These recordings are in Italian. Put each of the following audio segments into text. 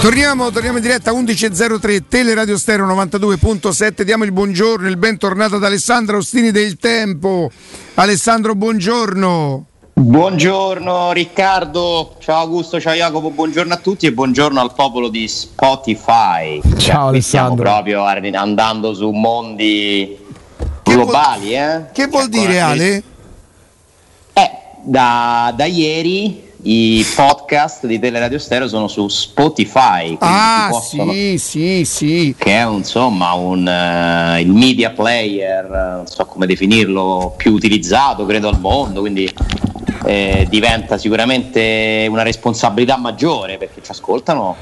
Torniamo, torniamo in diretta 11.03 Teleradio Stereo 92.7 diamo il buongiorno, il bentornato ad Alessandro Ostini del Tempo Alessandro buongiorno Buongiorno Riccardo, ciao Augusto, ciao Jacopo, buongiorno a tutti e buongiorno al popolo di Spotify. Ciao Alessandro. Stiamo proprio andando su mondi che globali. Vuol, eh? Che vuol ecco, dire Ale? Eh, da, da ieri i podcast di Teleradio Stereo sono su Spotify. Ah, possono, sì, sì, sì. Che è insomma un, uh, il media player, non so come definirlo, più utilizzato credo al mondo, quindi eh, diventa sicuramente una responsabilità maggiore perché ci ascoltano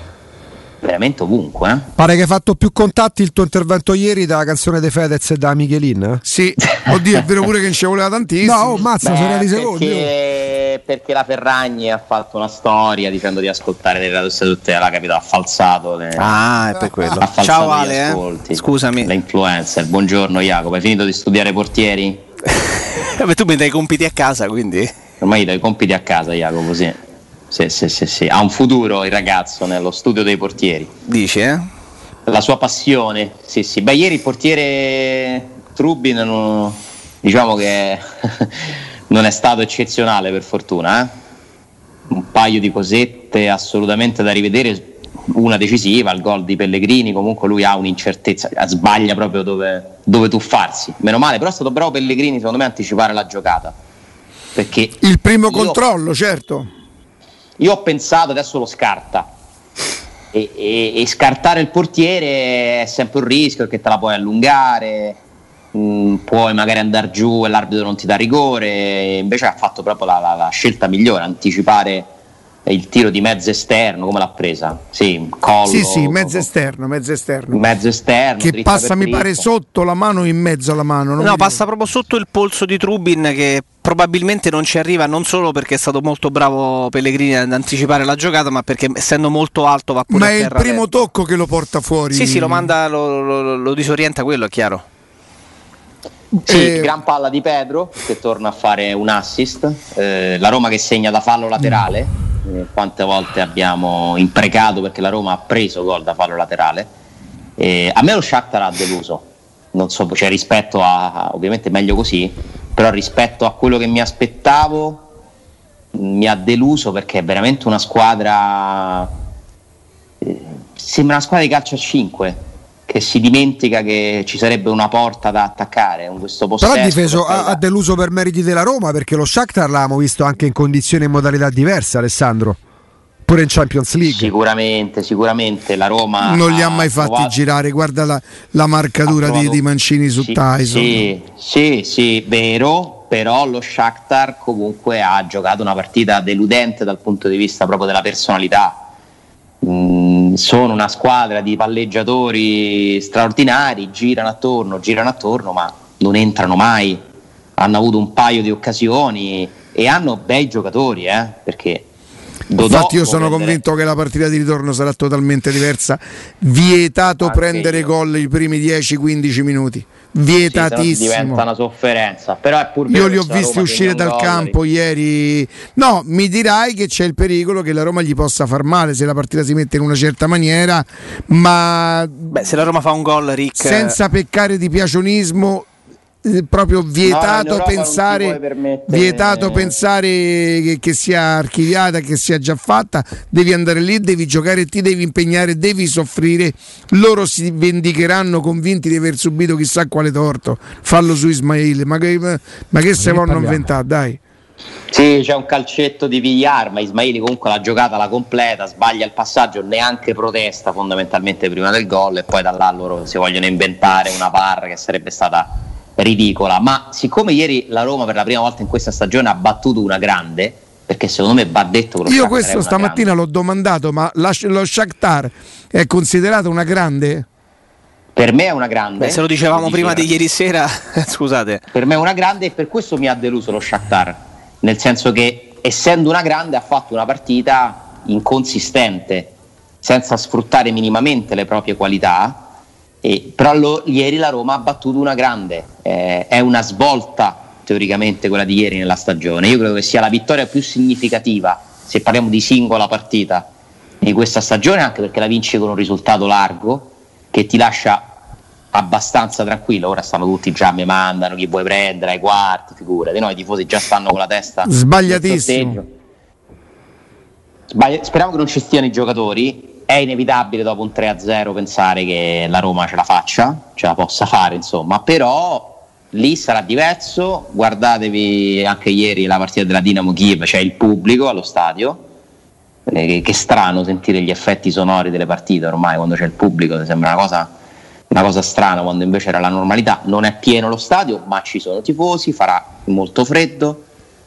veramente ovunque. Eh? Pare che hai fatto più contatti il tuo intervento ieri dalla canzone dei Fedez e da Michelin. Eh? Sì, oddio, è vero pure che non ci voleva tantissimo. No, oh, mazza, sono di secondi. Perché, perché la Ferragni ha fatto una storia dicendo di ascoltare le radio tutte, l'ha capito, ha falsato. Le, ah, è per quello. Ciao Ale, eh? scusami. Le influencer, buongiorno Jacopo, hai finito di studiare portieri? Beh, tu mi dai i compiti a casa, quindi. Ormai dai i compiti a casa, Jacopo, sì. Sì, sì, sì, sì. Ha un futuro il ragazzo nello studio dei portieri. Dici, eh? La sua passione, sì, sì. Beh, ieri il portiere Trubin non, diciamo che non è stato eccezionale per fortuna, eh? Un paio di cosette assolutamente da rivedere, una decisiva, il gol di Pellegrini, comunque lui ha un'incertezza, sbaglia proprio dove, dove tuffarsi. Meno male, però è stato bravo Pellegrini secondo me a anticipare la giocata. Perché il primo controllo, certo io ho pensato, adesso lo scarta. E, e, e, scartare il portiere è sempre un rischio perché te la puoi allungare, mh, mm, puoi magari andare giù e l'arbitro non ti dà rigore. Invece ha fatto proprio la, la, la scelta migliore, anticipare il tiro di mezzo esterno, come l'ha presa? Sì, collo, sì, sì, mezzo esterno, mezzo esterno. Mezzo esterno. Che passa, mi pare, sotto la mano o in mezzo alla mano. no, passa proprio sotto il polso di Trubin che probabilmente non ci arriva non solo perché è stato molto bravo Pellegrini ad anticipare la giocata, ma perché essendo molto alto va pure ma a terra. Ma è il primo aperto. tocco che lo porta fuori. Sì, sì, lo manda, lo, lo, lo disorienta quello, è chiaro. Sì, eh, gran palla di Pedro che torna a fare un assist, eh, la Roma che segna da fallo laterale, quante volte abbiamo imprecato perché la Roma ha preso gol da fallo laterale. a me lo Shakhtar ha deluso, non so, cioè rispetto a, ovviamente meglio così, però rispetto a quello che mi aspettavo mi ha deluso perché è veramente una squadra, eh, sembra una squadra di calcio a 5 che si dimentica che ci sarebbe una porta da attaccare in questo possesso. Però ha difeso, ha, ha, deluso per meriti della Roma perché lo Shakhtar l'abbiamo visto anche in condizioni e modalità diverse, Alessandro. Pure in Champions League. Sicuramente, sicuramente la Roma. Non li ha mai fatti provato, girare, guarda la, la marcatura provato, di, di, Mancini su sì, Tyson. Sì, sì, sì, vero, però lo Shakhtar comunque ha giocato una partita deludente dal punto di vista proprio della personalità Mm, sono una squadra di palleggiatori straordinari, girano attorno, girano attorno, ma non entrano mai. Hanno avuto un paio di occasioni e hanno bei giocatori, eh, perché Dodò Infatti io sono prendere... convinto che la partita di ritorno sarà totalmente diversa. Vietato Anche prendere io. gol i primi 10-15 minuti vietatissimo. Sì, diventa una sofferenza. Però è pur Io li ho visti uscire dal campo ieri. No, mi dirai che c'è il pericolo che la Roma gli possa far male se la partita si mette in una certa maniera, ma Beh, se la Roma fa un gol, Rick senza peccare di piacionismo proprio vietato no, pensare vietato pensare che, che, sia archiviata che sia già fatta. Devi andare lì devi giocare ti devi impegnare devi soffrire. Loro si vendicheranno convinti di aver subito chissà quale torto. Fallo su Ismail. Ma che, ma che se vanno inventare? Dai. Sì, c'è un calcetto di Villar, ma Ismaili comunque la giocata la completa, sbaglia il passaggio, neanche protesta fondamentalmente prima del gol e poi da là loro si vogliono inventare una par che sarebbe stata ridicola, ma siccome ieri la Roma per la prima volta in questa stagione ha battuto una grande, perché secondo me va detto che Io questo stamattina grande. l'ho domandato, ma la, lo Shakhtar è considerato una grande? Per me è una grande. Beh, se lo dicevamo prima di ieri sera, scusate. Per me è una grande e per questo mi ha deluso lo Shakhtar, nel senso che essendo una grande ha fatto una partita inconsistente, senza sfruttare minimamente le proprie qualità e, però lo, ieri la Roma ha battuto una grande, eh, è una svolta teoricamente quella di ieri nella stagione. Io credo che sia la vittoria più significativa, se parliamo di singola partita, di questa stagione, anche perché la vinci con un risultato largo che ti lascia abbastanza tranquillo. Ora stanno tutti già, mi mandano chi vuoi prendere ai quarti, figurati, no? I tifosi già stanno con la testa sbagliatissimo. Sbagli- speriamo che non ci stiano i giocatori. È inevitabile dopo un 3-0 pensare che la Roma ce la faccia, ce la possa fare, insomma, però lì sarà diverso. Guardatevi anche ieri la partita della Dinamo Kiev, c'è cioè il pubblico allo stadio. Eh, che strano sentire gli effetti sonori delle partite ormai quando c'è il pubblico, sembra una cosa una cosa strana quando invece era la normalità. Non è pieno lo stadio, ma ci sono tifosi, farà molto freddo,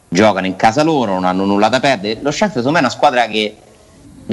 giocano in casa loro, non hanno nulla da perdere. Lo Shakhtar secondo me è una squadra che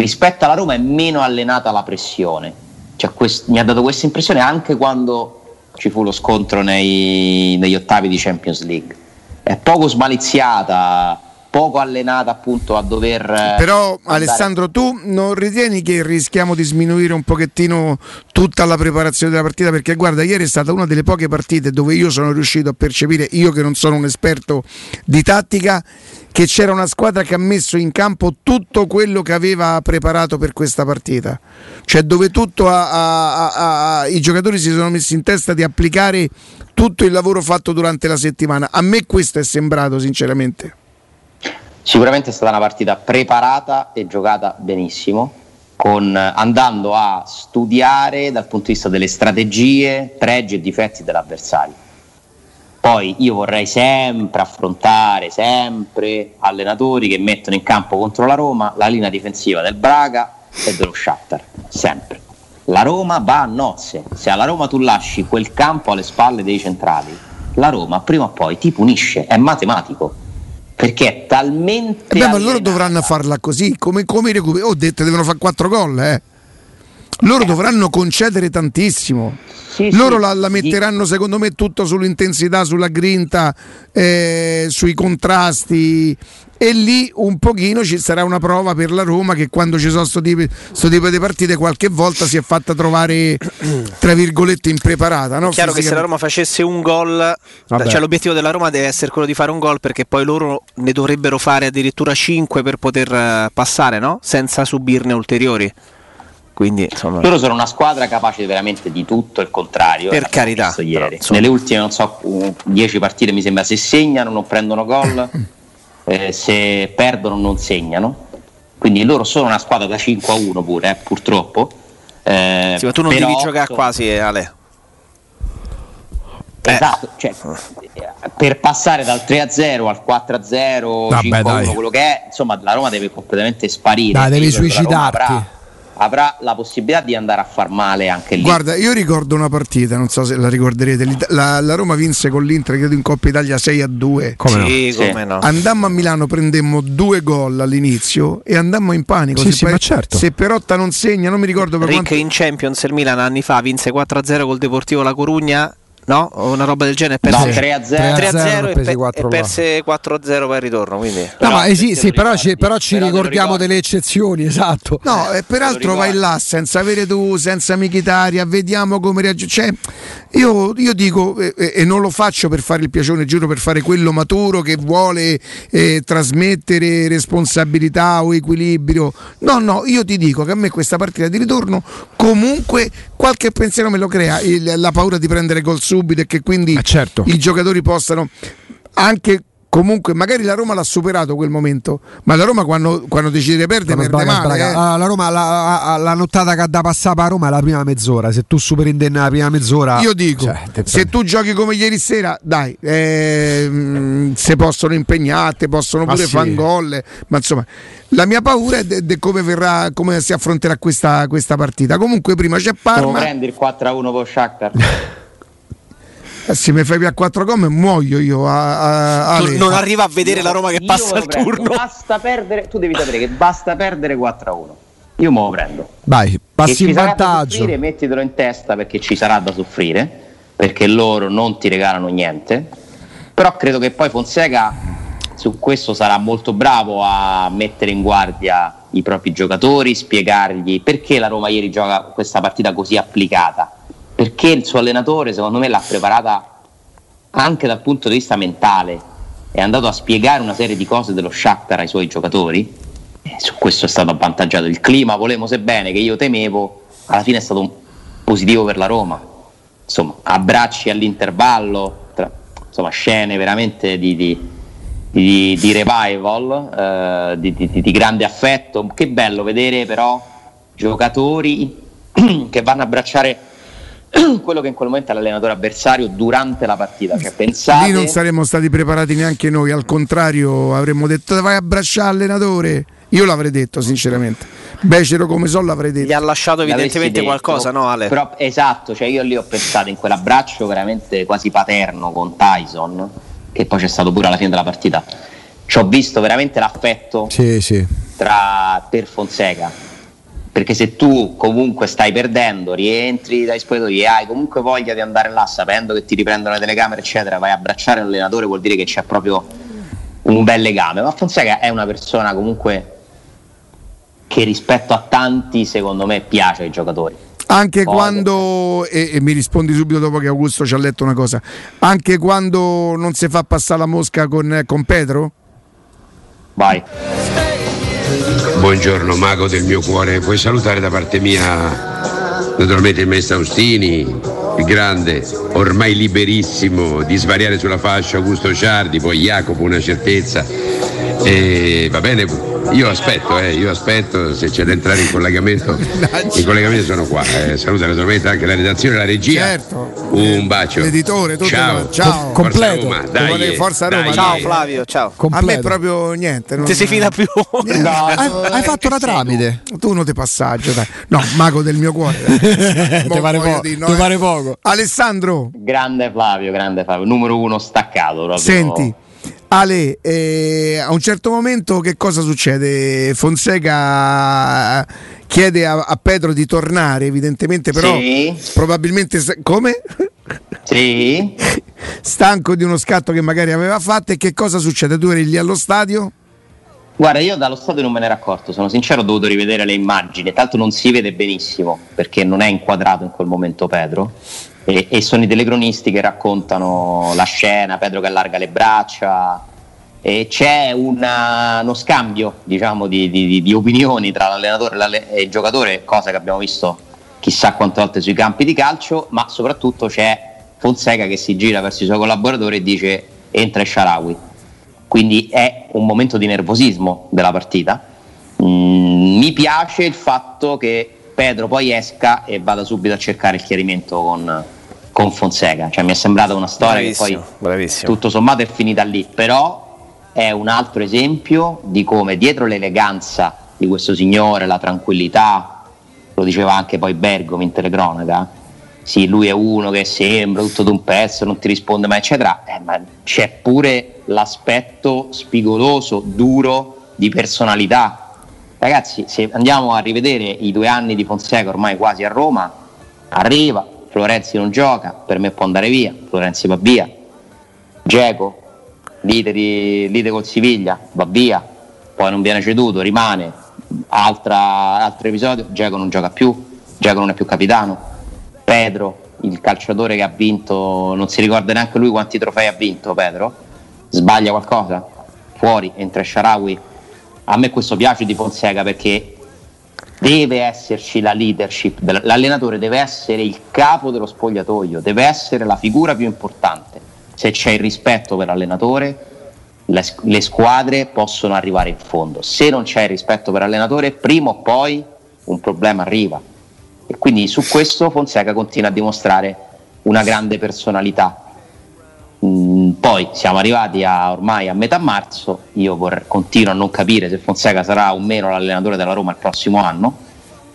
rispetto alla Roma è meno allenata alla pressione. Cioè, quest- mi ha dato questa impressione anche quando ci fu lo scontro nei, negli ottavi di Champions League. È poco smaliziata, poco allenata appunto a dover... Eh, Però andare... Alessandro tu non ritieni che rischiamo di sminuire un pochettino tutta la preparazione della partita? Perché guarda, ieri è stata una delle poche partite dove io sono riuscito a percepire, io che non sono un esperto di tattica, che c'era una squadra che ha messo in campo tutto quello che aveva preparato per questa partita. Cioè dove tutto a, a, a, i giocatori si sono messi in testa di applicare tutto il lavoro fatto durante la settimana. A me questo è sembrato sinceramente. Sicuramente è stata una partita preparata e giocata benissimo, con, andando a studiare dal punto di vista delle strategie, pregi e difetti dell'avversario. Poi io vorrei sempre affrontare, sempre allenatori che mettono in campo contro la Roma la linea difensiva del Braga e dello Shakhtar, sempre. La Roma va a nozze, se alla Roma tu lasci quel campo alle spalle dei centrali, la Roma prima o poi ti punisce, è matematico perché è talmente. Eh beh, ma loro dovranno farla così. Come, come recuperi? Ho detto devono fare 4 gol, eh. Loro dovranno concedere tantissimo. Sì, loro sì, la, la, metteranno, sì. secondo me, tutto sull'intensità, sulla grinta, eh, sui contrasti e lì un pochino ci sarà una prova per la Roma che quando ci sono questo tipo, tipo, di partite qualche volta si è fatta trovare tra virgolette impreparata no? è chiaro che se la Roma facesse un gol cioè l'obiettivo della Roma deve essere quello di fare un gol perché poi loro ne dovrebbero fare addirittura 5 per poter eh, passare no? senza subirne ulteriori quindi, insomma... Loro sono una squadra capace veramente di tutto il contrario. Per carità. Però, Nelle ultime, non so, 10 partite mi sembra, se segnano non prendono gol eh, se perdono non segnano, quindi loro sono una squadra da 5 a 1 pure, eh, purtroppo. Eh, sì, ma tu non devi giocare quasi, eh, Ale. Esatto, cioè, per passare dal 3 a 0 al 4 a 0, Vabbè, 5 a 1, quello che è, insomma, la Roma deve completamente sparire. Dai, devi suicidarti avrà la possibilità di andare a far male anche lì. Guarda, io ricordo una partita, non so se la ricorderete, la, la Roma vinse con l'Inter, credo in Coppa Italia 6 a 2. Come sì, no? Come no. Andammo a Milano, prendemmo due gol all'inizio e andammo in panico. Sì, se, sì, per, certo. se Perotta non segna, non mi ricordo per Rick quanto... in Champions il Milan anni fa vinse 4 a 0 col Deportivo La Corugna no? O una roba del genere. Perse, no, 3 a 0, 3 a 0 e, pe- e perse 4 a 0 poi al ritorno. Quindi, no, ma sì, sì, però, ci, però ci però ricordiamo delle eccezioni, esatto. No, e peraltro vai là senza avere tu, senza Michitaria, vediamo come reagisce. Cioè, io, io, dico, eh, e non lo faccio per fare il piacere, giuro per fare quello maturo che vuole eh, trasmettere responsabilità o equilibrio. No, no, io ti dico che a me questa partita di ritorno comunque qualche pensiero me lo crea, il, la paura di prendere gol su subito e che quindi eh certo. i giocatori possano anche comunque magari la Roma l'ha superato quel momento ma la Roma quando, quando decide di perdere perde male eh. ah, la Roma la, la, nottata che da passava a Roma è la prima mezz'ora se tu superi la prima mezz'ora io dico cioè, se tu giochi come ieri sera dai eh, se possono impegnarti possono pure sì. fare gol ma insomma la mia paura è di come, verrà, come si affronterà questa, questa partita comunque prima c'è Parma Devo prendi il 4-1 con Shakhtar Eh, se mi fai via 4 gomme muoio io a, a, non arriva a vedere io, la Roma che passa il turno. basta perdere tu devi sapere che basta perdere 4 a 1 io me lo prendo. Vai passi in vantaggio. soffrire, mettitelo in testa perché ci sarà da soffrire perché loro non ti regalano niente. Però credo che poi Fonseca su questo sarà molto bravo a mettere in guardia i propri giocatori spiegargli perché la Roma ieri gioca questa partita così applicata perché il suo allenatore secondo me l'ha preparata anche dal punto di vista mentale, è andato a spiegare una serie di cose dello Shakhtar ai suoi giocatori su questo è stato avvantaggiato il clima, volemo sebbene che io temevo, alla fine è stato un positivo per la Roma. Insomma, abbracci all'intervallo, tra, insomma, scene veramente di, di, di, di revival, eh, di, grande affetto. Che bello vedere però giocatori che vanno a abbracciare quello che in quel momento è l'allenatore avversario durante la partita. Cioè, pensate... Lì non saremmo stati preparati neanche noi, al contrario avremmo detto vai a abbracciare l'allenatore. Io l'avrei detto sinceramente. Becero come so l'avrei detto. Gli ha lasciato evidentemente detto, qualcosa, no Ale? Però, esatto, cioè io lì ho pensato in quell'abbraccio veramente quasi paterno con Tyson, che poi c'è stato pure alla fine della partita. Ci ho visto veramente l'affetto sì, sì. tra per Fonseca perché se tu comunque stai perdendo, rientri dai spogliatoi e hai comunque voglia di andare là sapendo che ti riprendono le telecamere eccetera, vai a abbracciare l'allenatore vuol dire che c'è proprio un bel legame, ma Fonseca è una persona comunque che rispetto a tanti secondo me piace ai giocatori. Anche Poi quando, e, e, mi rispondi subito dopo che Augusto ci ha letto una cosa, anche quando non si fa passare la mosca con, con Pedro? Vai. Buongiorno mago del mio cuore, puoi salutare da parte mia naturalmente il maestro Austini, il grande, ormai liberissimo di svariare sulla fascia Augusto Ciardi, poi Jacopo una certezza. E va bene, io aspetto, eh, io aspetto se c'è da entrare in collegamento. In collegamento sono qua. Eh. Saluta naturalmente anche la redazione, la regia. Certo. Un bacio. L'editore, tutto ciao. ciao. Com- completo. Forza Roma, dai, Forza Roma. Dai. Ciao Flavio, ciao. Completo. A me proprio niente. Non ti si fida più. No, hai, hai fatto la tramite. Tu non ti passaggio, dai. No, mago del mio cuore. ti pare, po- dire, no, ti pare poco. Alessandro. Grande Flavio, grande Flavio. Numero uno staccato. Proprio. Senti. Ale, eh, a un certo momento che cosa succede? Fonseca chiede a, a Pedro di tornare, evidentemente, però sì. probabilmente come? Sì. Stanco di uno scatto che magari aveva fatto e che cosa succede? Tu eri lì allo stadio? Guarda, io dallo stadio non me ne ero accorto, sono sincero, ho dovuto rivedere le immagini, tanto non si vede benissimo perché non è inquadrato in quel momento Pedro e, e sono i telecronisti che raccontano la scena, Pedro che allarga le braccia e c'è una, uno scambio diciamo, di, di, di, opinioni tra l'allenatore e il giocatore, cosa che abbiamo visto chissà quante volte sui campi di calcio, ma soprattutto c'è Fonseca che si gira verso i suoi collaboratori e dice entra Sharawi. Quindi è un momento di nervosismo della partita. Mm, mi piace il fatto che Pedro poi esca e vada subito a cercare il chiarimento con, con Fonseca. Cioè, mi è sembrata una storia bravissimo, che poi bravissimo. tutto sommato è finita lì, però è un altro esempio di come dietro l'eleganza di questo signore, la tranquillità, lo diceva anche poi Bergomi in telecronaca, sì, lui è uno che sembra tutto d'un pezzo, non ti risponde mai, eccetera, eh, ma c'è pure l'aspetto spigoloso, duro di personalità. Ragazzi, se andiamo a rivedere i due anni di Fonseca ormai quasi a Roma, arriva, Florenzi non gioca, per me può andare via, Florenzi va via, Geco, lite, di, lite col Siviglia, va via, poi non viene ceduto, rimane, Altra, altro episodio, Geco non gioca più, Geco non è più capitano, Pedro, il calciatore che ha vinto, non si ricorda neanche lui quanti trofei ha vinto Pedro, sbaglia qualcosa, fuori, entra Sharawi, a me questo piace di Fonseca perché deve esserci la leadership, l'allenatore deve essere il capo dello spogliatoio, deve essere la figura più importante. Se c'è il rispetto per l'allenatore, le, squadre possono arrivare in fondo. Se non c'è il rispetto per l'allenatore, prima o poi un problema arriva. E quindi su questo Fonseca continua a dimostrare una grande personalità. Mm, poi siamo arrivati a, ormai a metà marzo, io vorrei, continuo a non capire se Fonseca sarà o meno l'allenatore della Roma il prossimo anno,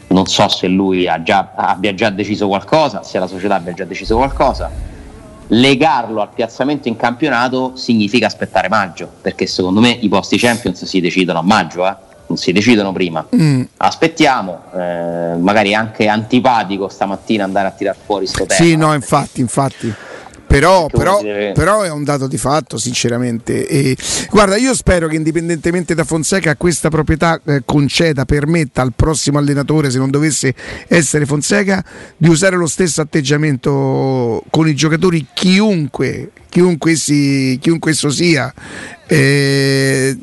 non so se lui già, abbia già deciso qualcosa, se la società abbia già deciso qualcosa. Legarlo al piazzamento in campionato significa aspettare maggio, perché secondo me i posti Champions si decidono a maggio, eh? non si decidono prima. Mm. Aspettiamo, eh, magari anche antipatico stamattina andare a tirar fuori sto tema. Sì, no, infatti, infatti. Però, però, però, è un dato di fatto, sinceramente. E, guarda, io spero che indipendentemente da Fonseca questa proprietà eh, conceda, permetta al prossimo allenatore, se non dovesse essere Fonseca, di usare lo stesso atteggiamento con i giocatori, chiunque, chiunque, si, chiunque esso sia. Eh,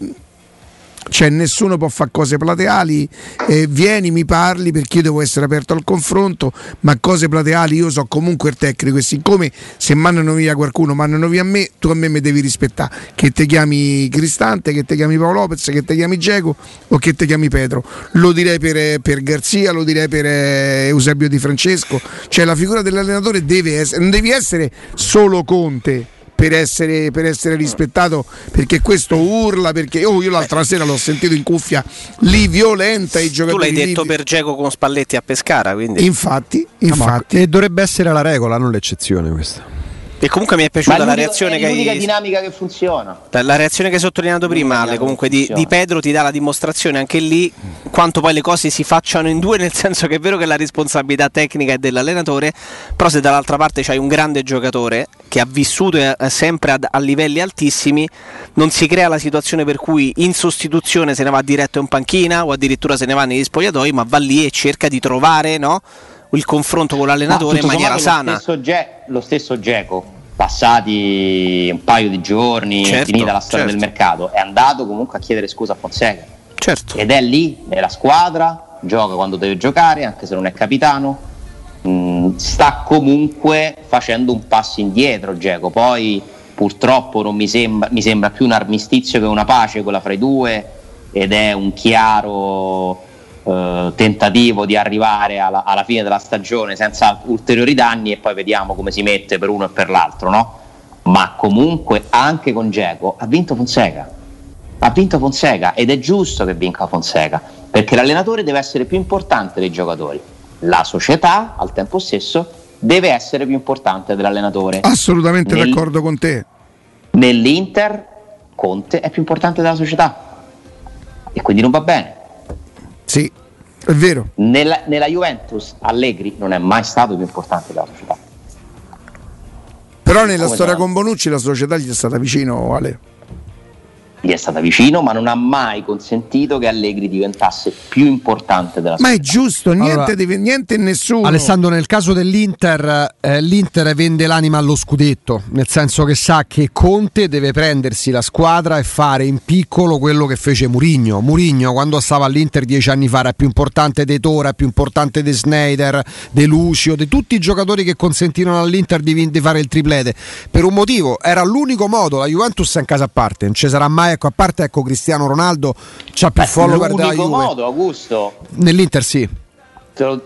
cioè nessuno può fare cose plateali, eh, vieni, mi parli perché io devo essere aperto al confronto, ma cose plateali io so comunque il tecnico e siccome se mandano via qualcuno, mandano via me, tu a me mi devi rispettare, che ti chiami Cristante, che ti chiami Paolo Lopez, che ti chiami Geco o che ti chiami Pedro. Lo direi per, per Garzia, lo direi per eh, Eusebio Di Francesco, cioè la figura dell'allenatore deve essere, non devi essere solo Conte per essere, per essere, rispettato perché questo urla perché oh, io l'altra sera l'ho sentito in cuffia lì violenta i giocatori tu l'hai detto lì. per Geco con Spalletti a Pescara quindi infatti, infatti. No, e dovrebbe essere la regola non l'eccezione questa e comunque mi è piaciuta la reazione che hai. È dinamica che funziona. La reazione che hai sottolineato prima, Ale, comunque di, di, Pedro ti dà la dimostrazione anche lì quanto poi le cose si facciano in due, nel senso che è vero che la responsabilità tecnica è dell'allenatore, però se dall'altra parte c'hai un grande giocatore che ha vissuto eh, sempre a, a livelli altissimi, non si crea la situazione per cui in sostituzione se ne va diretto in panchina o addirittura se ne va negli spogliatoi, ma va lì e cerca di trovare, no? Il confronto con l'allenatore in maniera sana. Lo stesso, Ge- lo stesso Geco, passati un paio di giorni, certo, finita la storia certo. del mercato, è andato comunque a chiedere scusa a Fonseca. Certo. Ed è lì nella squadra, gioca quando deve giocare, anche se non è capitano. Mm, sta comunque facendo un passo indietro Geco. Poi purtroppo non mi sembra, mi sembra più un armistizio che una pace quella fra i due ed è un chiaro eh, tentativo di arrivare alla, alla, fine della stagione senza ulteriori danni e poi vediamo come si mette per uno e per l'altro, no? Ma comunque anche con Geco ha vinto Fonseca. Ha vinto Fonseca ed è giusto che vinca Fonseca, perché l'allenatore deve essere più importante dei giocatori. La società, al tempo stesso, deve essere più importante dell'allenatore. Assolutamente Nel, d'accordo con te. Nell'Inter Conte è più importante della società e quindi non va bene. Sì, è vero. Nella, nella Juventus Allegri non è mai stato più importante della società. Però nella Come storia con Bonucci la società gli è stata vicino, Ale gli è stata vicino, ma non ha mai consentito che Allegri diventasse più importante della società. Ma è giusto, niente, allora, deve, niente e nessuno. Alessandro, nel caso dell'Inter, eh, l'Inter vende l'anima allo scudetto, nel senso che sa che Conte deve prendersi la squadra e fare in piccolo quello che fece Murigno. Murigno, quando stava all'Inter dieci anni fa, era più importante di Tora, più importante di Snyder, di Lucio, di tutti i giocatori che consentirono all'Inter di, di fare il triplete. Per un motivo, era l'unico modo, la Juventus è in casa a parte, non ci sarà mai ecco, a parte ecco, Cristiano Ronaldo c'ha più Beh, follower della Juve. modo, Augusto. Nell'Inter sì. Lo...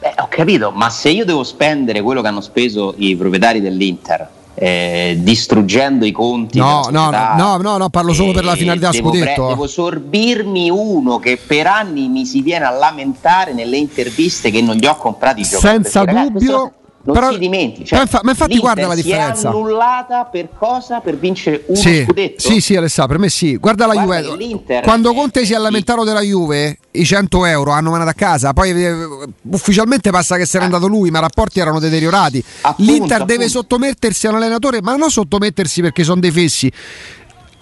Eh, ho capito, ma se io devo spendere quello che hanno speso i proprietari dell'Inter eh, distruggendo i conti. No, no, no, no, no, parlo solo per la finalità devo scudetto. Pre- devo sorbirmi uno che per anni mi si viene a lamentare nelle interviste che non gli ho comprati i giocatori. Senza Perché, dubbio. Ragazzi, non però, si dimentichi. Cioè, ma infatti guarda la differenza. Si è annullata per cosa? Per vincere uno sì, scudetto? Sì, sì, Alessà, per me sì. Guarda la Juve. Quando Conte si è lamentato della Juve, i 100 euro hanno mandato a casa. Poi eh, ufficialmente passa che se n'è eh. andato lui, ma i rapporti erano deteriorati. Appunto, L'Inter appunto. deve sottomettersi a un allenatore, ma non sottomettersi perché sono dei fessi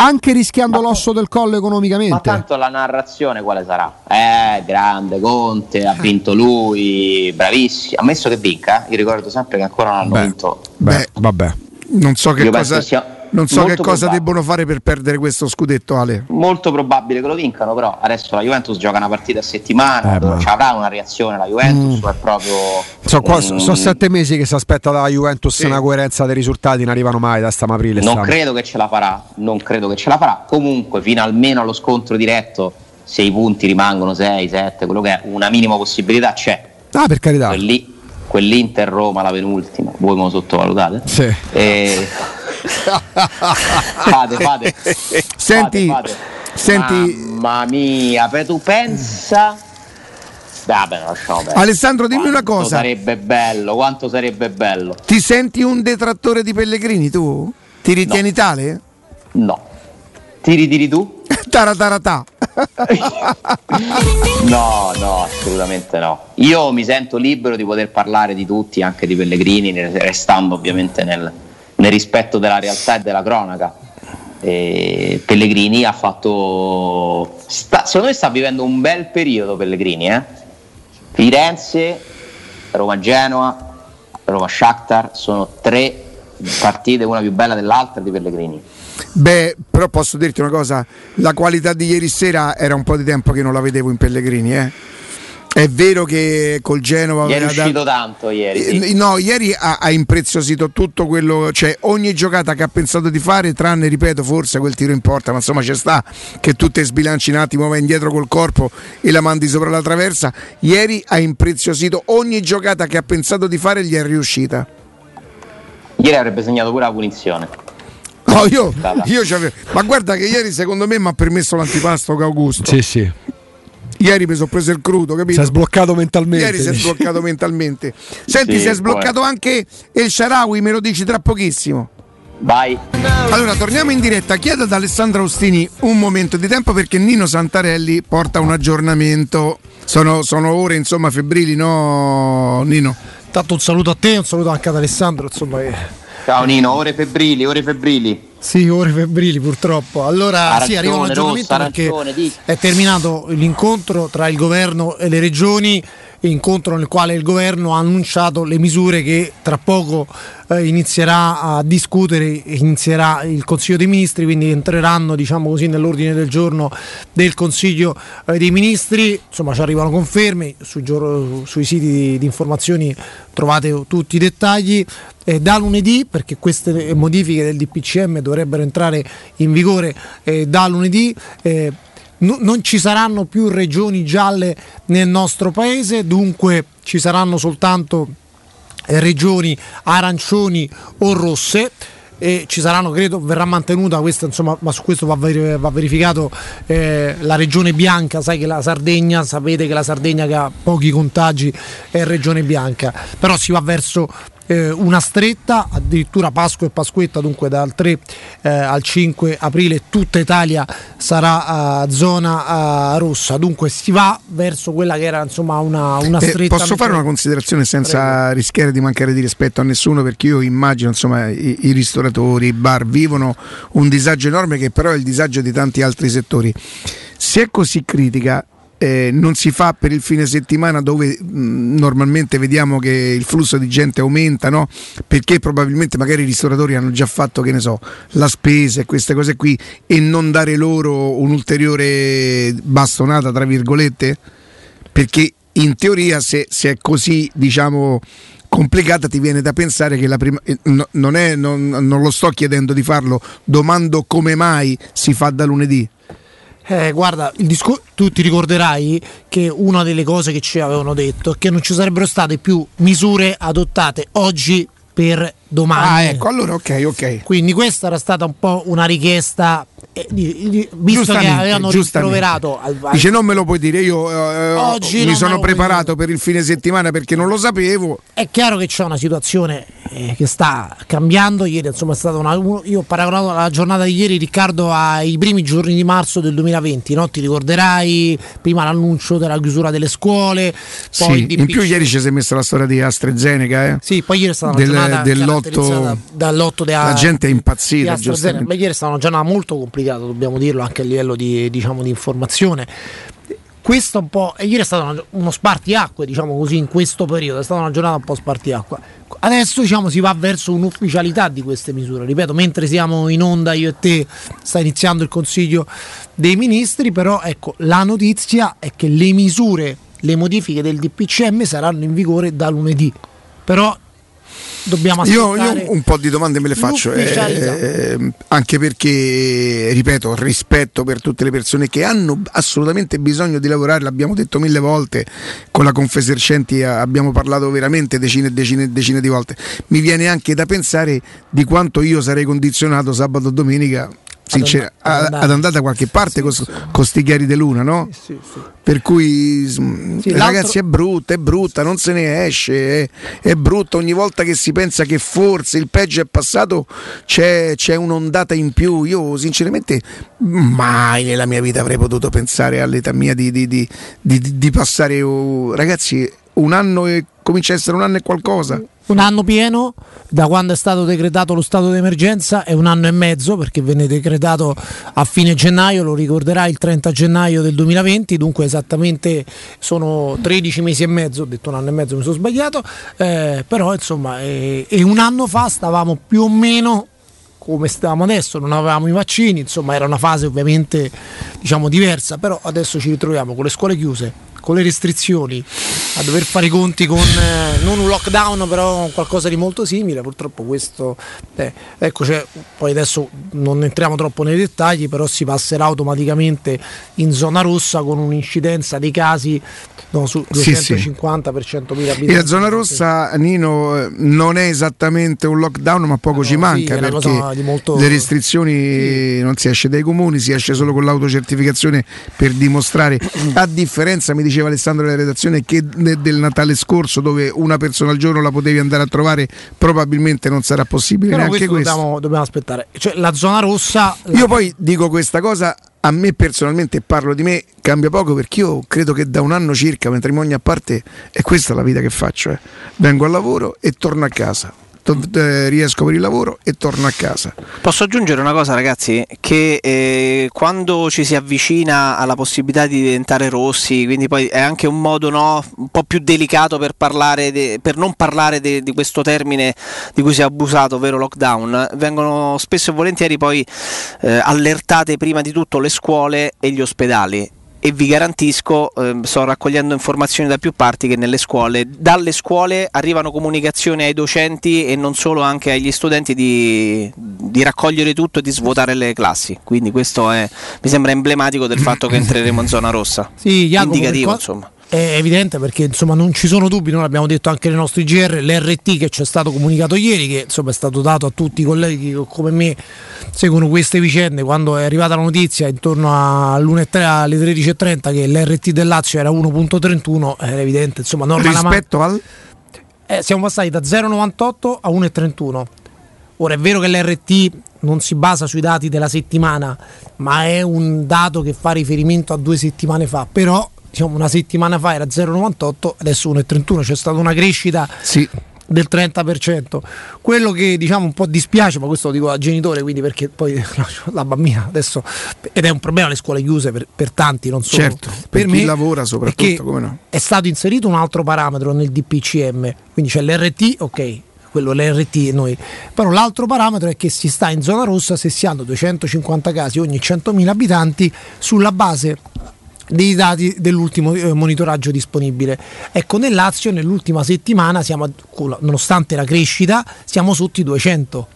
anche rischiando ma l'osso del collo economicamente. Ma tanto la narrazione quale sarà? Eh, grande Conte, ha vinto lui, bravissimo. Ammesso che vinca, io ricordo sempre che ancora non hanno beh, vinto. Beh, vabbè, non so che io cosa sia non so che cosa probabile. debbono fare per perdere questo scudetto, Ale. Molto probabile che lo vincano, però adesso la Juventus gioca una partita a settimana, eh, ci avrà una reazione la Juventus, mm. è proprio... Sono qua, un... so sette mesi che si aspetta dalla Juventus sì. una coerenza dei risultati, non arrivano mai da stiamo aprile. Non stiamo. credo che ce la farà, non credo che ce la farà. Comunque, fino almeno allo scontro diretto, se i punti rimangono 6, 7, quello che è, una minima possibilità c'è. Ah, per carità. Quelli, quell'Inter Roma, la penultima, voi me lo sottovalutate? Sì. E... fate, fate. Senti, fate, fate. senti. Mamma mia, tu pensa. Vabbè, lasciamo. Alessandro, dimmi quanto una cosa. Sarebbe bello, quanto sarebbe bello. Ti senti un detrattore di Pellegrini tu? Ti ritieni no. tale? No. Ti ritiri tu? Tarataratà. No, no, assolutamente no. Io mi sento libero di poter parlare di tutti, anche di Pellegrini, restando ovviamente nel, nel rispetto della realtà e della cronaca. E Pellegrini ha fatto. Sta, secondo me sta vivendo un bel periodo Pellegrini. Eh? Firenze, Roma-Genoa, Roma-Shakhtar sono tre partite, una più bella dell'altra di Pellegrini. Beh, però posso dirti una cosa, la qualità di ieri sera era un po' di tempo che non la vedevo in Pellegrini, eh. È vero che col Genova Ieri è uscito da... tanto ieri. Sì. Eh, no, ieri ha, ha, impreziosito tutto quello, cioè ogni giocata che ha pensato di fare, tranne, ripeto, forse quel tiro in porta, ma insomma c'è sta che tu te sbilanci un attimo, vai indietro col corpo e la mandi sopra la traversa. Ieri ha impreziosito ogni giocata che ha pensato di fare gli è riuscita. Ieri avrebbe segnato pure la punizione. No, io, io Ma guarda che ieri secondo me mi ha permesso l'antipasto che Augusto. Sì, sì. Ieri mi sono preso il crudo, capito? Si è sbloccato mentalmente. Ieri si è sbloccato mentalmente. Senti, sì, si è sbloccato poi. anche il Sharawi, me lo dici tra pochissimo. Vai. Allora, torniamo in diretta. Chiedo ad Alessandro Austini un momento di tempo perché Nino Santarelli porta un aggiornamento. Sono, sono ore, insomma, febbrili, no, Nino? Tanto un saluto a te, un saluto anche ad Alessandro, insomma. Ciao Nino, ore febbrili, ore febbrili. Sì, ore febbrili purtroppo. Allora arancione, sì, arriva un aggiornamento rossa, perché è terminato l'incontro tra il governo e le regioni, incontro nel quale il governo ha annunciato le misure che tra poco eh, inizierà a discutere, inizierà il Consiglio dei Ministri, quindi entreranno diciamo così, nell'ordine del giorno del Consiglio eh, dei Ministri. Insomma, ci arrivano conferme sui, sui siti di, di informazioni trovate tutti i dettagli eh, da lunedì perché queste modifiche del DPCM dovrebbero entrare in vigore eh, da lunedì. Eh, no, non ci saranno più regioni gialle nel nostro paese, dunque ci saranno soltanto eh, regioni arancioni o rosse e ci saranno, credo, verrà mantenuta questa, insomma, ma su questo va, ver- va verificato eh, la regione bianca, sai che la Sardegna, sapete che la Sardegna che ha pochi contagi è regione bianca, però si va verso una stretta, addirittura Pasqua e Pasquetta, dunque dal 3 eh, al 5 aprile tutta Italia sarà uh, zona uh, rossa, dunque si va verso quella che era insomma una, una eh, stretta. Eh, posso fare una considerazione senza Prego. rischiare di mancare di rispetto a nessuno perché io immagino insomma i, i ristoratori, i bar vivono un disagio enorme che però è il disagio di tanti altri settori. Se è così critica, eh, non si fa per il fine settimana dove mh, normalmente vediamo che il flusso di gente aumenta, no? perché probabilmente magari i ristoratori hanno già fatto, che ne so, la spesa e queste cose qui e non dare loro un'ulteriore bastonata, tra virgolette? Perché in teoria se, se è così, diciamo complicata ti viene da pensare che la prima eh, no, non, è, non, non lo sto chiedendo di farlo domando come mai si fa da lunedì eh, guarda, discor- tu ti ricorderai che una delle cose che ci avevano detto è che non ci sarebbero state più misure adottate oggi per domani. Ah, ecco, allora ok, ok. Quindi questa era stata un po' una richiesta eh, visto che avevano rimproverato al, al... dice non me lo puoi dire io eh, Oggi mi sono preparato per il fine settimana perché non lo sapevo è chiaro che c'è una situazione eh, che sta cambiando ieri insomma è stata una io ho paragonato la giornata di ieri Riccardo ai primi giorni di marzo del 2020 no? ti ricorderai prima l'annuncio della chiusura delle scuole poi sì, in più ieri ci si è messa la storia di AstraZeneca eh? sì poi ieri è stata una Del, giornata dell'8 dall'8 la gente è impazzita ma ieri è stata una giornata molto complicata dobbiamo dirlo anche a livello di, diciamo, di informazione. Questo un po', ieri è stato uno spartiacque, diciamo così, in questo periodo, è stata una giornata un po' spartiacqua. Adesso diciamo, si va verso un'ufficialità di queste misure. Ripeto, mentre siamo in onda io e te, sta iniziando il Consiglio dei Ministri, però ecco, la notizia è che le misure, le modifiche del DPCM saranno in vigore da lunedì. Però dobbiamo io, io, un po' di domande me le faccio, eh, eh, anche perché, ripeto, rispetto per tutte le persone che hanno assolutamente bisogno di lavorare, l'abbiamo detto mille volte, con la Confesercenti abbiamo parlato veramente decine e decine e decine di volte. Mi viene anche da pensare di quanto io sarei condizionato sabato e domenica Sincer- ad, andare. ad, andare da qualche parte sì, con sti chiari di luna, no? Sì, sì. Per cui ragazzi è brutta, è brutta, non se ne esce, è, è, brutta ogni volta che si pensa che forse il peggio è passato c'è, c'è un'ondata in più. Io sinceramente mai nella mia vita avrei potuto pensare all'età mia di, di, di, di passare, oh, ragazzi, un anno e comincia a essere un anno e qualcosa un anno pieno da quando è stato decretato lo stato d'emergenza è un anno e mezzo perché venne decretato a fine gennaio, lo ricorderai il 30 gennaio del 2020, dunque esattamente sono 13 mesi e mezzo, ho detto un anno e mezzo mi sono sbagliato, eh, però insomma eh, e un anno fa stavamo più o meno come stavamo adesso, non avevamo i vaccini, insomma era una fase ovviamente diciamo diversa, però adesso ci ritroviamo con le scuole chiuse, con le restrizioni, a dover fare i conti con eh, non un lockdown, però qualcosa di molto simile. Purtroppo questo, eh, ecco, cioè, poi adesso non entriamo troppo nei dettagli, però si passerà automaticamente in zona rossa con un'incidenza dei casi no, su 250 sì, sì. per 100.000 abitanti. E la zona rossa, Nino, eh, non è esattamente un lockdown, ma poco no, ci manca sì, perché molto... le restrizioni non si esce dai comuni, si esce solo con l'autocertificazione per dimostrare, a differenza, mi dice diceva Alessandro della redazione che del Natale scorso dove una persona al giorno la potevi andare a trovare probabilmente non sarà possibile Però neanche questo. Dobbiamo, dobbiamo, aspettare. Cioè, la zona rossa... Io poi dico questa cosa, a me personalmente parlo di me, cambia poco perché io credo che da un anno circa, matrimonio a parte, è questa la vita che faccio. Eh. Vengo al lavoro e torno a casa riesco per il lavoro e torno a casa. Posso aggiungere una cosa ragazzi, che eh, quando ci si avvicina alla possibilità di diventare rossi, quindi poi è anche un modo no, un po' più delicato per, de, per non parlare de, di questo termine di cui si è abusato, ovvero lockdown, vengono spesso e volentieri poi eh, allertate prima di tutto le scuole e gli ospedali e vi garantisco, eh, sto raccogliendo informazioni da più parti che nelle scuole, dalle scuole arrivano comunicazioni ai docenti e non solo anche agli studenti di, di raccogliere tutto e di svuotare le classi. Quindi questo è, mi sembra emblematico del fatto che entreremo in zona rossa. Sì, Jacopo, Indicativo, insomma è evidente perché insomma non ci sono dubbi, noi l'abbiamo detto anche nei nostri GR, l'RT che ci è stato comunicato ieri, che insomma è stato dato a tutti i colleghi che come me seguono queste vicende, quando è arrivata la notizia intorno alle 13.30 che l'RT del Lazio era 1.31, era evidente, insomma norma rispetto al... Eh, siamo passati da 0.98 a 1.31. Ora è vero che l'RT non si basa sui dati della settimana, ma è un dato che fa riferimento a due settimane fa, però diciamo, una settimana fa era 0,98, adesso 1,31, c'è stata una crescita sì. del 30%. Quello che diciamo un po' dispiace, ma questo lo dico da genitore, quindi perché poi la bambina adesso, ed è un problema le scuole chiuse per, per tanti, non solo certo, per, per me, chi lavora soprattutto, come no? È stato inserito un altro parametro nel DPCM, quindi c'è l'RT, ok, quello l'RT noi. Però l'altro parametro è che si sta in zona rossa se si hanno 250 casi ogni 100.000 abitanti sulla base dei dati dell'ultimo eh, monitoraggio disponibile. Ecco, nel Lazio nell'ultima settimana, siamo, nonostante la crescita, siamo sotto i 200.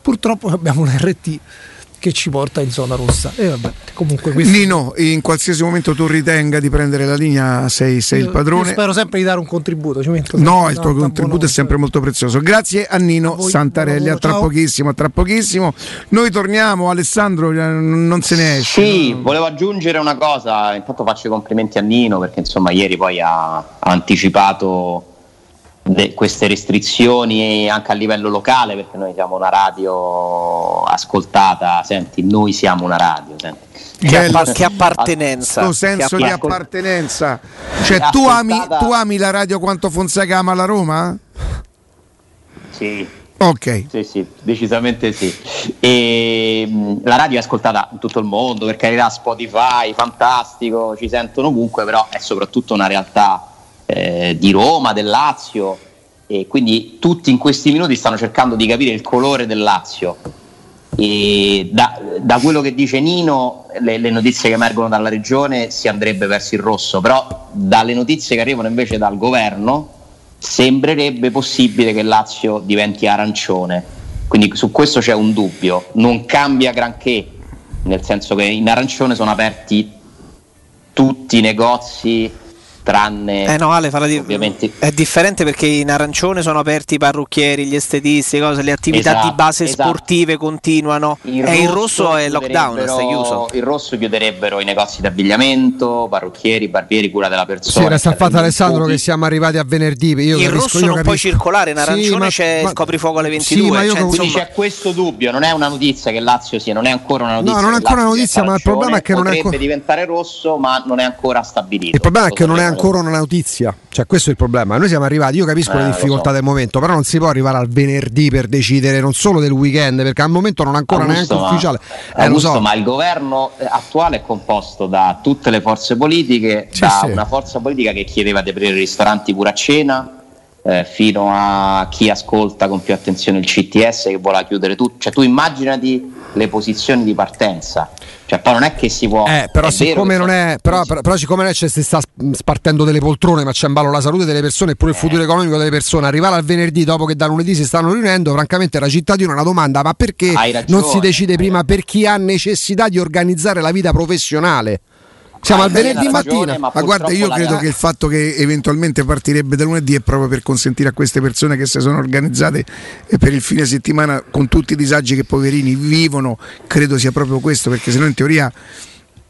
Purtroppo abbiamo un RT che ci porta in zona rossa. E vabbè, comunque questo... Nino, in qualsiasi momento tu ritenga di prendere la linea, sei, sei io, il padrone. spero sempre di dare un contributo. no, il tuo contributo è sempre molto prezioso. Grazie a Nino a Santarelli, a tra ciao. pochissimo, a tra pochissimo. Noi torniamo, Alessandro, eh, non se ne esce. Sì, no? volevo aggiungere una cosa, intanto faccio i complimenti a Nino perché insomma ieri poi ha, ha anticipato de, queste restrizioni anche a livello locale, perché noi siamo una radio ascoltata, senti, noi siamo una radio, senti. Che, appa- che, appartenenza questo senso di appartenenza. Cioè tu ami, tu ami, la radio quanto Fonseca ama la Roma? sì. Ok. Sì sì decisamente sì. E, la radio è ascoltata in tutto il mondo per carità Spotify fantastico ci sentono ovunque però è soprattutto una realtà eh, di Roma, del Lazio e quindi tutti in questi minuti stanno cercando di capire il colore del Lazio. E da, da quello che dice Nino, le, le, notizie che emergono dalla regione si andrebbe verso il rosso, però dalle notizie che arrivano invece dal governo sembrerebbe possibile che il Lazio diventi arancione. Quindi su questo c'è un dubbio, non cambia granché, nel senso che in arancione sono aperti tutti i negozi tranne eh no Ale di... ovviamente. è differente perché in arancione sono aperti i parrucchieri gli estetisti cose, le attività esatto, di base esatto. sportive continuano. Il e il rosso è lockdown sta chiuso. il rosso chiuderebbero i negozi di abbigliamento parrucchieri barbieri cura della persona sì, resta fatto Alessandro che siamo arrivati a venerdì io il rosso io non capisco. puoi circolare in arancione sì, ma, c'è ma, scoprifuoco alle 22 sì, ma io cioè, quindi c'è questo dubbio non è una notizia che Lazio sia non è ancora una notizia no non è ancora una notizia ma il problema è che non è ancora diventare rosso ma non è ancora stabilito. Il problema è che non è ancora una notizia. Cioè, questo è il problema. Noi siamo arrivati, io capisco eh, le difficoltà so. del momento, però non si può arrivare al venerdì per decidere non solo del weekend, perché al momento non è ancora Augusto, neanche ufficiale. Eh, Augusto, so. Ma il governo attuale è composto da tutte le forze politiche, sì, da sì. una forza politica che chiedeva di aprire ristoranti pure a cena, eh, fino a chi ascolta con più attenzione il CTS che vuole chiudere tutto. Cioè, tu immaginati le posizioni di partenza. Cioè, poi non è che si può. Eh, però, siccome non è, però, però, però, siccome non è, cioè, si sta spartendo delle poltrone, ma c'è in ballo la salute delle persone e pure il futuro eh. economico delle persone. Arrivare al venerdì dopo che da lunedì si stanno riunendo, francamente, era cittadino una domanda: ma perché non si decide prima per chi ha necessità di organizzare la vita professionale? Siamo al venerdì mattina. Ma, ma guarda, io credo che il fatto che eventualmente partirebbe da lunedì è proprio per consentire a queste persone che si sono organizzate per il fine settimana con tutti i disagi che poverini vivono, credo sia proprio questo, perché se no in teoria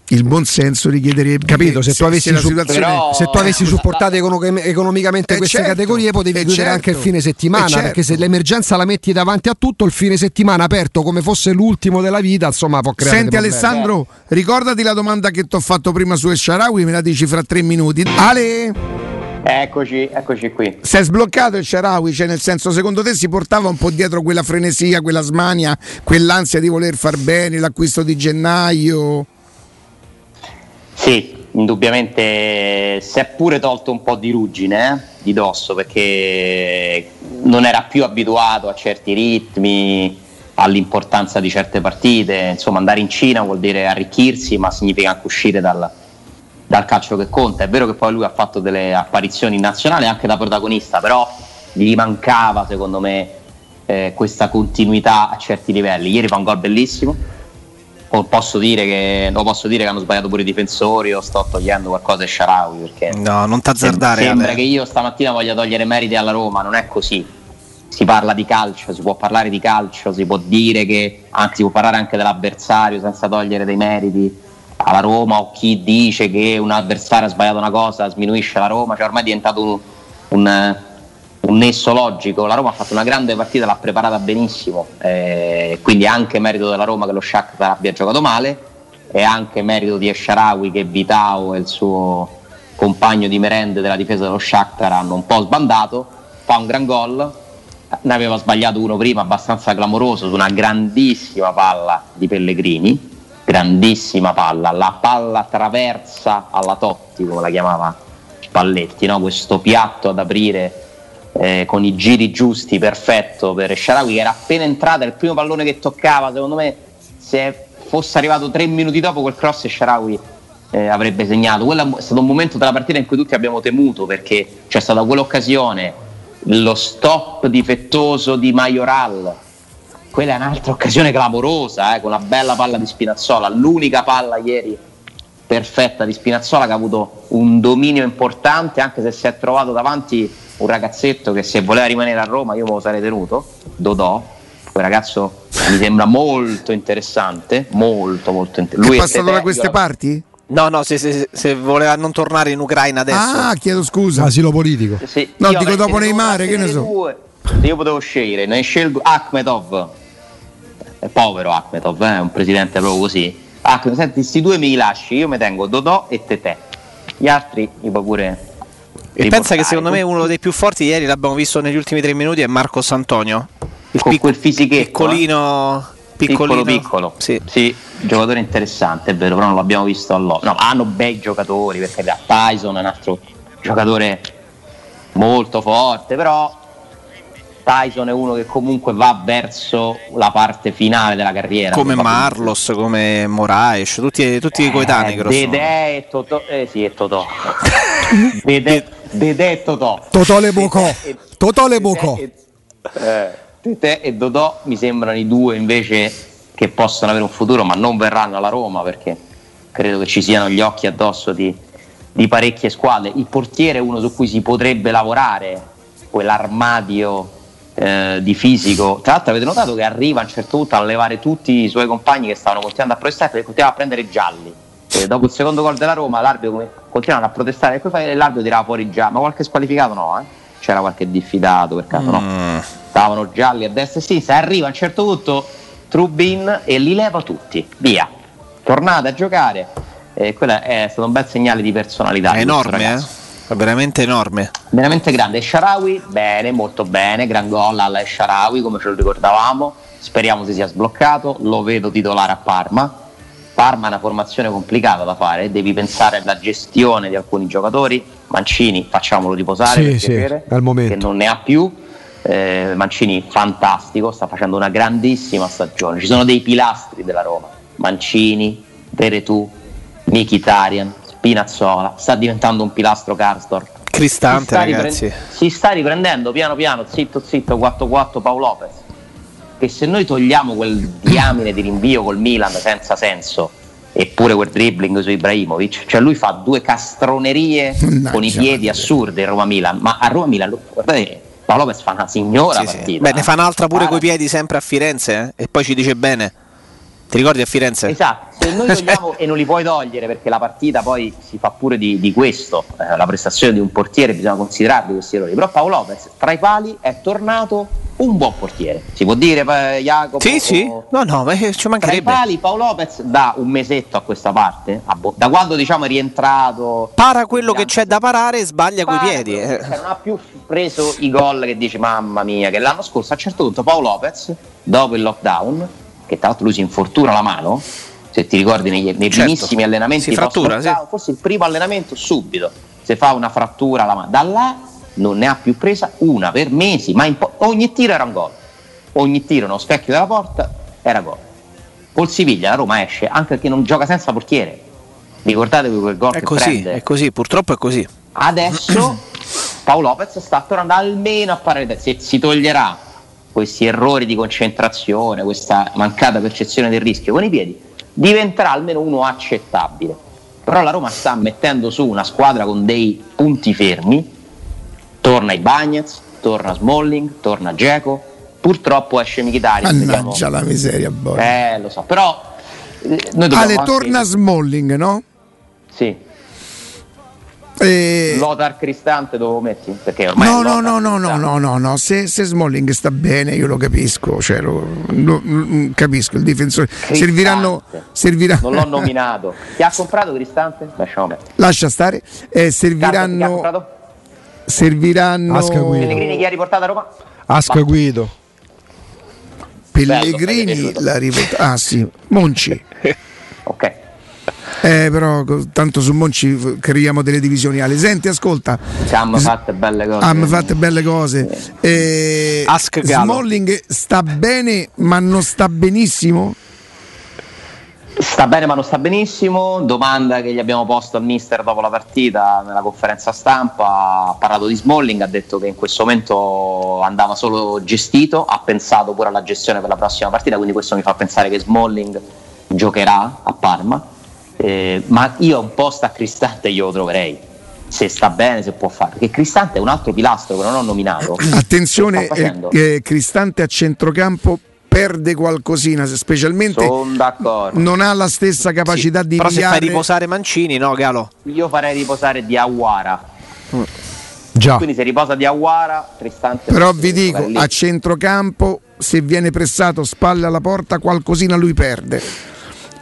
il buon senso richiederebbe capito se, se tu avessi, se su, però... se tu avessi supportato econom- economicamente eh queste certo, categorie potevi eh chiudere certo, anche il fine settimana certo. perché se l'emergenza la metti davanti a tutto il fine settimana aperto come fosse l'ultimo della vita insomma può creare senti Alessandro ricordati la domanda che ti ho fatto prima su Esharawi me la dici fra tre minuti Ale Eccoci, eccoci qui. Si è sbloccato il Sharawi, cioè nel senso, secondo te si portava un po' dietro quella frenesia, quella smania, quell'ansia di voler far bene, l'acquisto di gennaio? Sì, indubbiamente si è pure tolto un po' di ruggine eh, di dosso perché non era più abituato a certi ritmi, all'importanza di certe partite. Insomma, andare in Cina vuol dire arricchirsi, ma significa anche uscire dal, dal calcio che conta. È vero che poi lui ha fatto delle apparizioni nazionali anche da protagonista, però gli mancava secondo me eh, questa continuità a certi livelli. Ieri fa un gol bellissimo posso dire che, posso dire che hanno sbagliato pure i difensori o sto togliendo qualcosa ai Sharawi perché no, non t'azzardare sembra Ale. che io stamattina voglia togliere meriti alla Roma non è così si parla di calcio, si può parlare di calcio si può dire che anzi si può parlare anche dell'avversario senza togliere dei meriti alla Roma o chi dice che un avversario ha sbagliato una cosa sminuisce la Roma cioè ormai è diventato un, un un nesso logico. La Roma ha fatto una grande partita, l'ha preparata benissimo, eh, quindi anche merito della Roma che lo Shakhtar abbia giocato male, è anche merito di Esharawi che Vitao e il suo compagno di merende della difesa dello Shakhtar hanno un po' sbandato, fa un gran gol, ne aveva sbagliato uno prima abbastanza clamoroso su una grandissima palla di Pellegrini, grandissima palla, la palla traversa alla Totti come la chiamava Spalletti, no? questo piatto ad aprire eh, con i giri giusti, perfetto per Sharawi che era appena entrata, il primo pallone che toccava, secondo me se fosse arrivato tre minuti dopo quel cross Sharawi eh, avrebbe segnato. Quello è stato un momento della partita in cui tutti abbiamo temuto perché c'è stata quell'occasione, lo stop difettoso di Majoral. Quella è un'altra occasione clamorosa, eh, con una bella palla di Spinazzola, l'unica palla ieri perfetta di Spinazzola che ha avuto un dominio importante anche se si è trovato davanti un ragazzetto che se voleva rimanere a Roma io me lo sarei tenuto, Dodò, quel ragazzo mi sembra molto interessante, molto molto interessante. È passato da queste parti? No, no, se, se, se, voleva non tornare in Ucraina adesso. Ah, chiedo scusa. Asilo politico. Sì, no, dico dopo Neymar, che ne so. Due, io potevo scegliere, ne scelgo Akhmetov. È povero Akhmetov, è eh, un presidente proprio così. Akhmetov, senti, questi due me li lasci, io mi tengo Dodò e Tetè. Gli altri mi puoi pure e pensa che secondo me uno dei più forti ieri l'abbiamo visto negli ultimi tre minuti è Marcos Antonio. Il Con pic- quel fischetto piccolino, eh? piccolino, piccolo, sì. sì. giocatore interessante, è vero, però non l'abbiamo visto all'O. No, hanno bei giocatori perché da Tyson è un altro giocatore molto forte, però Tyson è uno che comunque va verso la parte finale della carriera. Come Marlos, come Moraes, tutti, tutti eh, i coetanei. Dede e Totò. Eh sì, è Totò. Dede, Dede e Totò. Totò le Bocò. Totò le Bocò. Tete e Dodò mi sembrano i due invece che possono avere un futuro, ma non verranno alla Roma perché credo che ci siano gli occhi addosso di, di parecchie squadre. Il portiere è uno su cui si potrebbe lavorare, quell'armadio eh, di fisico. Tra l'altro avete notato che arriva a un certo punto a levare tutti i suoi compagni che stavano continuando a protestare e continuava a prendere gialli. E dopo il secondo gol della Roma l'arbitro continuava a protestare e l'arbitro tirava fuori già, ma qualche squalificato no, eh? c'era qualche diffidato per caso, mm. no? Stavano gialli a destra e a sinistra, arriva a un certo punto Trubin e li leva tutti, via, tornate a giocare. E quello è stato un bel segnale di personalità. È enorme, eh? veramente enorme. Veramente grande. Sharawi, bene, molto bene, gran gol alla Sharawi come ce lo ricordavamo. Speriamo si sia sbloccato, lo vedo titolare a Parma. Parma è una formazione complicata da fare, devi pensare alla gestione di alcuni giocatori. Mancini, facciamolo riposare sì, per sì, piacere, al momento. che non ne ha più. Eh, Mancini fantastico, sta facendo una grandissima stagione. Ci sono dei pilastri della Roma: Mancini, Veretù, Mkhitaryan, Spinazzola. Sta diventando un pilastro Karsdorp. Cristante, si sta, ragazzi. Riprend- si sta riprendendo piano piano, zitto zitto, 4-4 Paolo Lopez che se noi togliamo quel diamine di rinvio col Milan senza senso eppure quel dribbling su Ibrahimovic, cioè lui fa due castronerie Mannaggia con i piedi assurde a Roma Milan, ma a Roma Milan guardate Paolo Lopez fa una signora sì, partita. Sì. Beh, ne fa un'altra pure coi piedi sempre a Firenze eh? e poi ci dice bene. Ti ricordi a Firenze? Esatto, se noi togliamo e non li puoi togliere perché la partita poi si fa pure di, di questo, eh, la prestazione di un portiere bisogna considerarli questi errori, però Paolo Lopez tra i pali è tornato un buon portiere, si può dire eh, Jacopo? Sì, sì, no, no, ma ci mancherebbe. Tra i pali Paolo Lopez da un mesetto a questa parte, da quando diciamo è rientrato... Para quello che c'è da parare e sbaglia coi piedi. Eh. Non ha più preso i gol che dici mamma mia, che l'anno scorso a un certo punto Paolo Lopez, dopo il lockdown, che tra l'altro lui si infortuna la mano, se ti ricordi nei, nei certo. primissimi allenamenti si frattura, sì. forse il primo allenamento subito, se fa una frattura alla mano, da là non ne ha più presa una per mesi, ma po- ogni tiro era un gol, ogni tiro nello specchio della porta era gol. Col Siviglia la Roma esce anche perché non gioca senza portiere. Ricordatevi quel gol è che così, prende. È così, purtroppo è così. Adesso Paolo Lopez sta tornando almeno a fare se si toglierà questi errori di concentrazione, questa mancata percezione del rischio con i piedi, diventerà almeno uno accettabile. Però la Roma sta mettendo su una squadra con dei punti fermi, torna i Bagnets, torna Smalling, torna Geco, purtroppo esce Mkhitaryan. Mannaggia la miseria, boy. Eh, lo so, però... Eh, noi Ale, anche... torna Smalling, no? Sì. E... Lothar Cristante dove lo metti? Perché ormai no, no, no, no, no, no, no, no, se, se, Smalling sta bene io lo capisco, cioè lo, lo, lo capisco, il difensore serviranno, serviranno... Non l'ho nominato. Chi ha comprato Cristante? Lascia stare. Eh, serviranno... Serviranno... Asca Guido. Pellegrini chi ha riportato a Roma? Asca Va. Guido. Pellegrini l'ha riportato... Ah sì, Monci. ok. Eh, però tanto su Monci creiamo delle divisioni Ale. Senti, ascolta. Hanno fatte belle cose. Hanno fatte belle cose. Eh, Smalling sta bene, ma non sta benissimo? Sta bene ma non sta benissimo, domanda che gli abbiamo posto al mister dopo la partita nella conferenza stampa, ha parlato di Smalling, ha detto che in questo momento andava solo gestito, ha pensato pure alla gestione per la prossima partita, quindi questo mi fa pensare che Smalling giocherà a Parma eh, ma io un posto a Cristante io lo troverei se sta bene, se può fare. Perché Cristante è un altro pilastro che non ho nominato. Attenzione, eh, eh, Cristante a centrocampo perde qualcosina, specialmente non ha la stessa capacità sì, di Però inviare... se fai riposare Mancini, no, Galo? Io farei riposare Diawara. Mm. Già. Quindi se riposa Diawara, Cristante Però vi dico, a centrocampo se viene pressato spalle alla porta qualcosina lui perde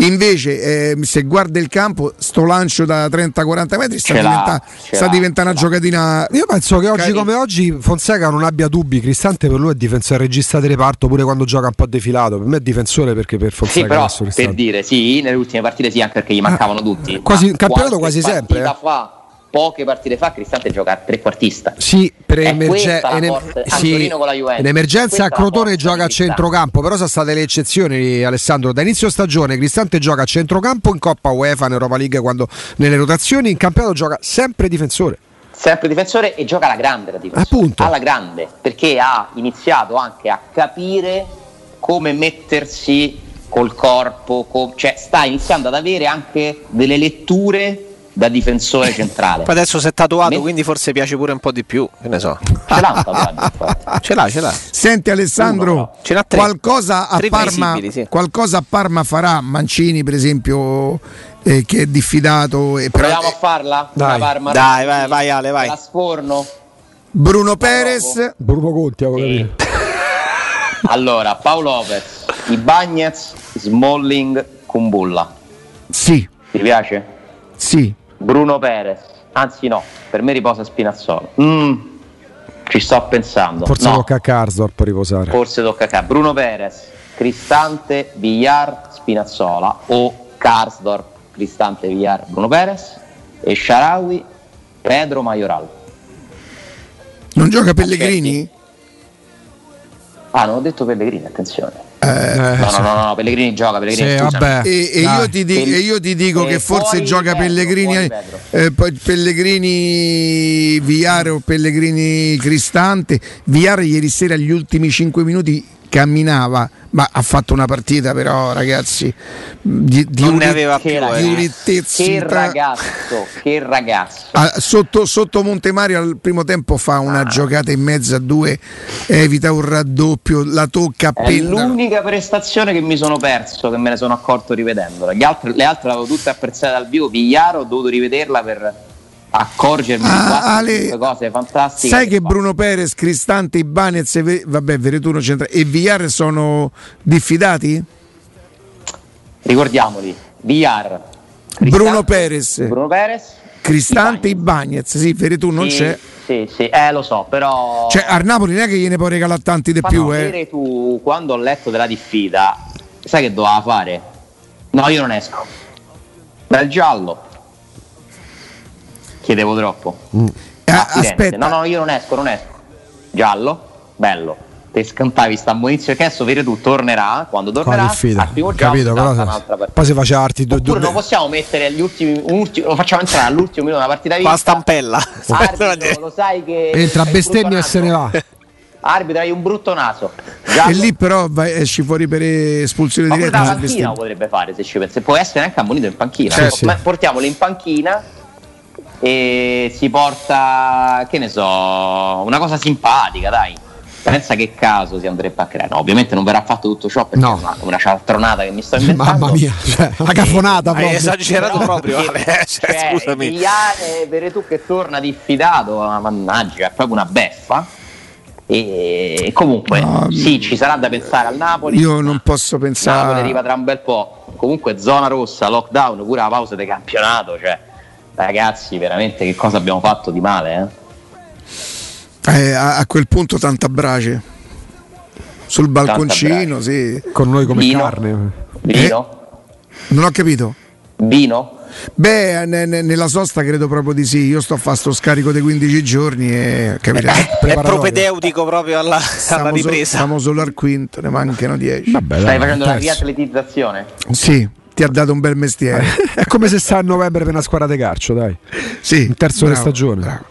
Invece, eh, se guarda il campo, sto lancio da 30-40 metri sta, diventa, sta diventando una giocatina. Io penso che oggi come oggi Fonseca non abbia dubbi. Cristante per lui è difensore regista di reparto pure quando gioca un po' defilato. Per me è difensore perché per Fonseca sì, però, per dire sì, nelle ultime partite sì, anche perché gli mancavano ah, tutti. Quasi, il campionato quasi sempre. Eh. Fa, poche partite fa Cristante gioca a trequartista. Sì, per emerge- enem- sì, in emergenza Crotone gioca a centrocampo, però sono state le eccezioni Alessandro. Da inizio stagione Cristante gioca a centrocampo in Coppa UEFA, in Europa League quando nelle rotazioni, in campionato gioca sempre difensore. Sempre difensore e gioca alla grande la difesa. Appunto. Alla grande, perché ha iniziato anche a capire come mettersi col corpo, com- cioè sta iniziando ad avere anche delle letture da difensore centrale. Poi adesso si è tatuato, Me... quindi forse piace pure un po' di più. Che ne so. Ce l'ha un tatuaggio, ce l'ha, ce l'ha. Senti Alessandro, Uno, no. qualcosa, a Parma, sì. qualcosa a Parma farà Mancini, per esempio, eh, che è diffidato. E Proviamo a farla? Dai, Parma, dai vai, vai Ale, vai. La sforno. Bruno Perez. Bruno Conti, sì. Allora, Paolo Lopez, i Bagnets, Smalling, Kumbulla. Sì. Ti piace? Sì. Bruno Perez, anzi no, per me riposa Spinazzolo. Mm, ci sto pensando. Forse no. tocca a Karsdorp riposare. Forse tocca a Bruno Perez, Cristante, Villar, Spinazzola o Karsdorp, Cristante, Villar, Bruno Perez e Sharawi, Pedro Majoral. Non gioca Pellegrini? Ah, non ho detto Pellegrini, attenzione. Eh, no, no, no, no, Pellegrini gioca, Pellegrini sì, e, e, io ti, di, e, io ti, dico che forse gioca Pedro, Pellegrini, eh, Pellegrini Viare o Pellegrini Cristante. Viare ieri sera gli ultimi 5 minuti camminava, ma ha fatto una partita però ragazzi di, di non ne aveva più eh. che ragazzo che ragazzo. Ah, sotto, sotto Montemario al primo tempo fa una ah. giocata in mezzo a due evita un raddoppio la tocca appena è l'unica prestazione che mi sono perso che me ne sono accorto rivedendola. Le altre, le altre l'avevo tutte apprezzate dal vivo. Pigliaro ho dovuto rivederla per accorgermi ah, di quattro cose fantastiche. Sai che Bruno Perez, Cristante, Ibanez e, vabbè, Veretuno centra- e Villar sono diffidati? Ricordiamoli, Villar, Bruno Perez, Bruno Perez Cristante, Ibanez, sì, Veretù non sì, c'è. Sì, sì, eh, lo so, però... Cioè, a Napoli non è che gliene può regalare tanti di più, no, eh. Veretù, quando ho letto della diffida, sai che doveva fare? No, io non esco. Bel giallo Chiedevo troppo. Mm. Ah, aspetta. No, no, io non esco, non esco. Giallo, bello. Te scampavi sta munizio che adesso vedi tu tornerà quando tornerà al primo capito però se, poi si faceva arti due due non possiamo mettere gli ultimi ultimi, lo facciamo entrare all'ultimo minuto della partita vinta la stampella arbitro, lo sai che entra bestemmia e se ne va arbitro hai un brutto naso Giallo. e lì però vai, esci fuori per espulsione Ma diretta ma panchina lo potrebbe fare se ci pensi può essere anche ammonito in panchina sì, sì. portiamolo in panchina e si porta, che ne so, una cosa simpatica, dai. Pensa che caso si andrebbe a creare. No, ovviamente non verrà fatto tutto ciò perché no. è una, una cialtronata che mi sto inventando. Mamma mia, cioè, una cafonata proprio. Hai esagerato Però, proprio. Vabbè, cioè, cioè, scusami. Iane, Veretù che torna diffidato, mannaggia, è proprio una beffa. E comunque, no, sì, ci sarà da pensare al Napoli. Io non posso pensare. Napoli arriva tra un bel po'. Comunque, zona rossa, lockdown, pure la pausa di campionato. Cioè, ragazzi, veramente che cosa abbiamo fatto di male? Eh? Eh, a, a, quel punto tanta brace. Sul balconcino, sì. Con noi come Vino? carne. Vino? Eh? Non ho capito. Vino? Beh, ne, ne, nella sosta credo proprio di sì. Io sto a fare sto scarico dei 15 giorni e capirete. È, è propedeutico proprio alla, alla ripresa. siamo solo al quinto, ne mancano 10. Vabbè, Stai facendo la riatletizzazione? Sì ti ha dato un bel mestiere. è come se sta a novembre per una squadra di calcio, dai. Sì, in terzo bravo, stagione. Bravo.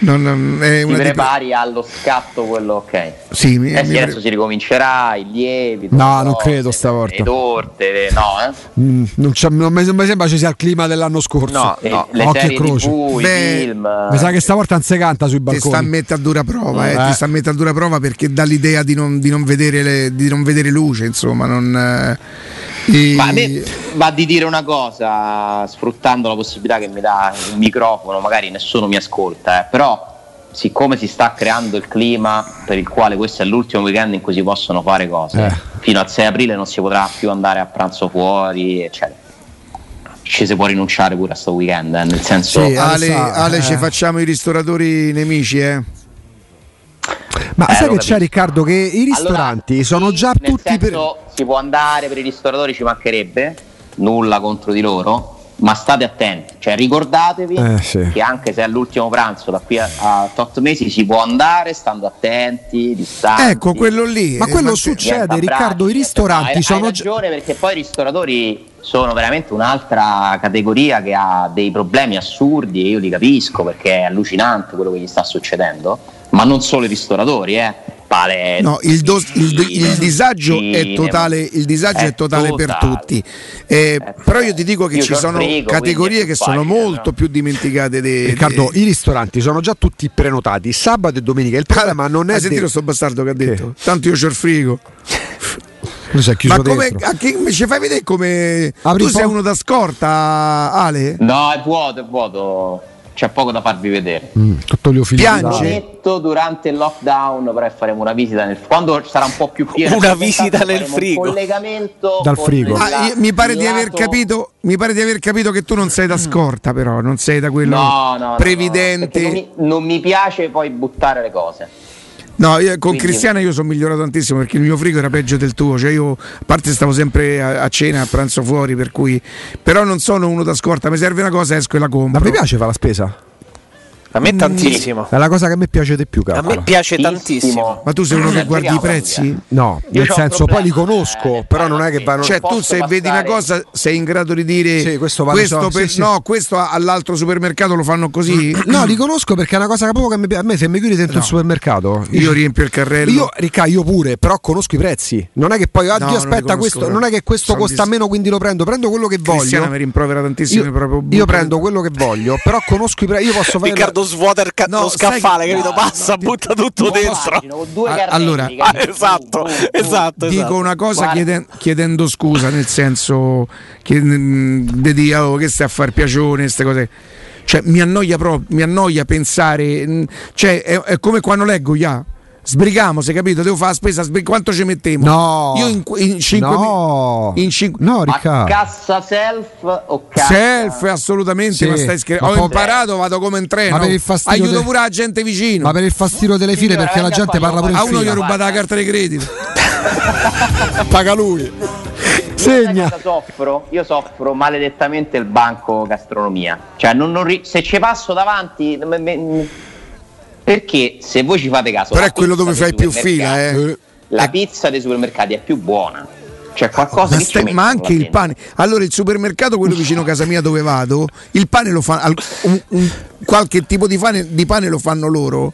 Non, non, è una ti prepari tipo... allo scatto quello ok. Sì, mi, eh sì, mi adesso si ricomincerà, i lieviti. No, non credo stavolta. Le torte, le... no, eh? mm, non, non, mi, non, mi, sembra ci sia il clima dell'anno scorso. No, no. le Occhio serie croce. TV, Beh, film. Mi sa che stavolta non si canta sui balconi. Ti sta a mettere a dura prova, eh, eh. ti sta a mettere a dura prova perché dà l'idea di non, di non, vedere, le, di non vedere luce, insomma, non eh, e... Ma a me va di dire una cosa, sfruttando la possibilità che mi dà il microfono, magari nessuno mi ascolta, eh, però siccome si sta creando il clima per il quale questo è l'ultimo weekend in cui si possono fare cose, eh. fino al 6 aprile non si potrà più andare a pranzo fuori, eccetera. Ci si può rinunciare pure a questo weekend, eh, nel senso... Sì, Ale, Ale eh. ci facciamo i ristoratori nemici, eh? Ma eh, sai che c'è Riccardo che i ristoranti allora, sono già tutti per... si può andare per i ristoratori ci mancherebbe, nulla contro di loro, ma state attenti, cioè ricordatevi eh, sì. che anche se è l'ultimo pranzo da qui a, a 8 mesi si può andare stando attenti, distanti. Ecco, quello lì. Ma quello succede, Riccardo, i ristoranti hai, sono hai ragione perché poi i ristoratori sono veramente un'altra categoria che ha dei problemi assurdi e io li capisco perché è allucinante quello che gli sta succedendo ma non solo i ristoratori, eh. Paletti, no, il, do, il, il, disagio, è totale, il disagio è, è totale, totale, per tutti. Eh, però io ti dico che io ci sono frigo, categorie che sono molto no? più dimenticate. De, Riccardo, de... i ristoranti sono già tutti prenotati sabato e domenica. Il problema non è. Ma sentire sto bastardo che ha detto? Che? Tanto io c'ho il frigo. Ma come chi, ci fai vedere come Apri tu sei uno da scorta, Ale? No, è vuoto, è vuoto c'è poco da farvi vedere. Mm, tutto Piange durante il lockdown, però faremo una visita nel quando sarà un po' più pieno. Una visita nel frigo. Un collegamento dal frigo. Ah, mi, pare di aver capito, mi pare di aver capito che tu non sei da scorta, però non sei da quello no, no, previdente. No, non, mi, non mi piace poi buttare le cose. No, io, con Quindi... Cristiana io sono migliorato tantissimo perché il mio frigo era peggio del tuo, cioè io a parte stavo sempre a, a cena, a pranzo fuori, per cui però non sono uno da scorta, mi serve una cosa, esco e la compro. Ma mi piace fare la spesa? A me tantissimo. È la cosa che a me piace di più, cavolo. A me piace tantissimo. Ma tu sei uno che guardi i prezzi? No, nel senso poi li conosco, eh, però non è che vanno Cioè tu se passare... vedi una cosa sei in grado di dire sì, questo, vale questo so, per... sì, no, questo all'altro supermercato lo fanno così? No, li conosco perché è una cosa che proprio che mi... a me se mi chiudi dentro no. il supermercato, io riempio il carrello. Io ricca, io pure, però conosco i prezzi. Non è che poi oggi no, aspetta questo, non è che questo costa dis... meno quindi lo prendo, prendo quello che voglio. Cristiana mi rimprovera tantissimo io, io prendo quello che voglio, però conosco i prezzi, io posso fare Riccardo svuota il no, lo scaffale, capito? Passa, butta tutto dentro. allora, esatto, esatto, Dico esatto. una cosa chieden- chiedendo scusa, nel senso che mm, di oh, che stai a far piacione, queste cose. Cioè, mi annoia proprio, mi annoia pensare, mm, cioè, è, è come quando leggo, yeah sbrigamo, sei capito? Devo fare la spesa, sbrig- quanto ci mettiamo? No, io in, in 5 no, in cin- no Riccardo. cassa self o cassa? Self, assolutamente, sì. ma stai scherzando. Ho imparato, vado come in treno. Aiuto de... pure la gente vicino. Ma per il fastidio delle file, perché la gente parla pure in A uno gli ho rubato la carta di credito. Paga lui. Segna. Soffro, io soffro maledettamente il banco gastronomia. Cioè, non, non ri- se ci passo davanti. Me, me, perché se voi ci fate caso, però è quello dove fai più fila, eh. La pizza dei supermercati è più buona. C'è qualcosa ma, che stai, ma anche il pane. Allora, il supermercato, quello vicino a casa mia dove vado, il pane lo fa. Un, un, qualche tipo di pane, di pane lo fanno loro.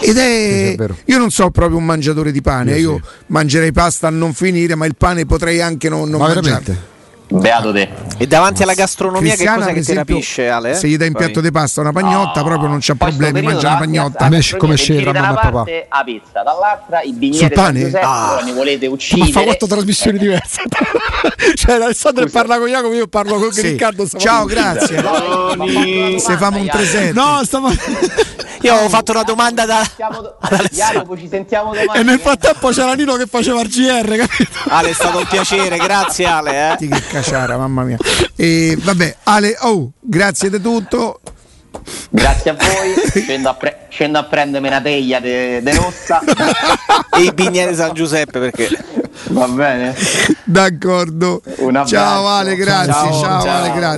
Ed è, è io non so proprio un mangiatore di pane, io, io sì. mangerei pasta a non finire, ma il pane potrei anche non, non mangiare. Beato te. E davanti alla gastronomia Cristiana, che cosa che ti rapisce, Ale? Se gli dai un piatto di pasta una pagnotta, no. proprio non c'è problemi, mangia una pagnotta. A me come sceglie da mamma e papà. a pizza, dall'altra i bigneri pane? Giuseppe, ah. mi volete uccidere. Ma fa quattro trasmissioni diverse. cioè Alessandro parla con Jacopo, io parlo con sì. Riccardo. Ciao, grazie. Se famo un 3 No, stavo Io avevo fatto una domanda da Jacopo, ci sentiamo domani. E nel frattempo c'era Nino che faceva il GR, capito? Ale, è stato un piacere, grazie Ale, eh. Che caciara, mamma mia. E vabbè, Ale, oh, grazie di tutto. Grazie a voi, scendo a, pre- scendo a prendermi una teglia de, de rossa e i bigneri San Giuseppe perché va bene. D'accordo. Ciao Ale, grazie. ciao, ciao. Ale, grazie.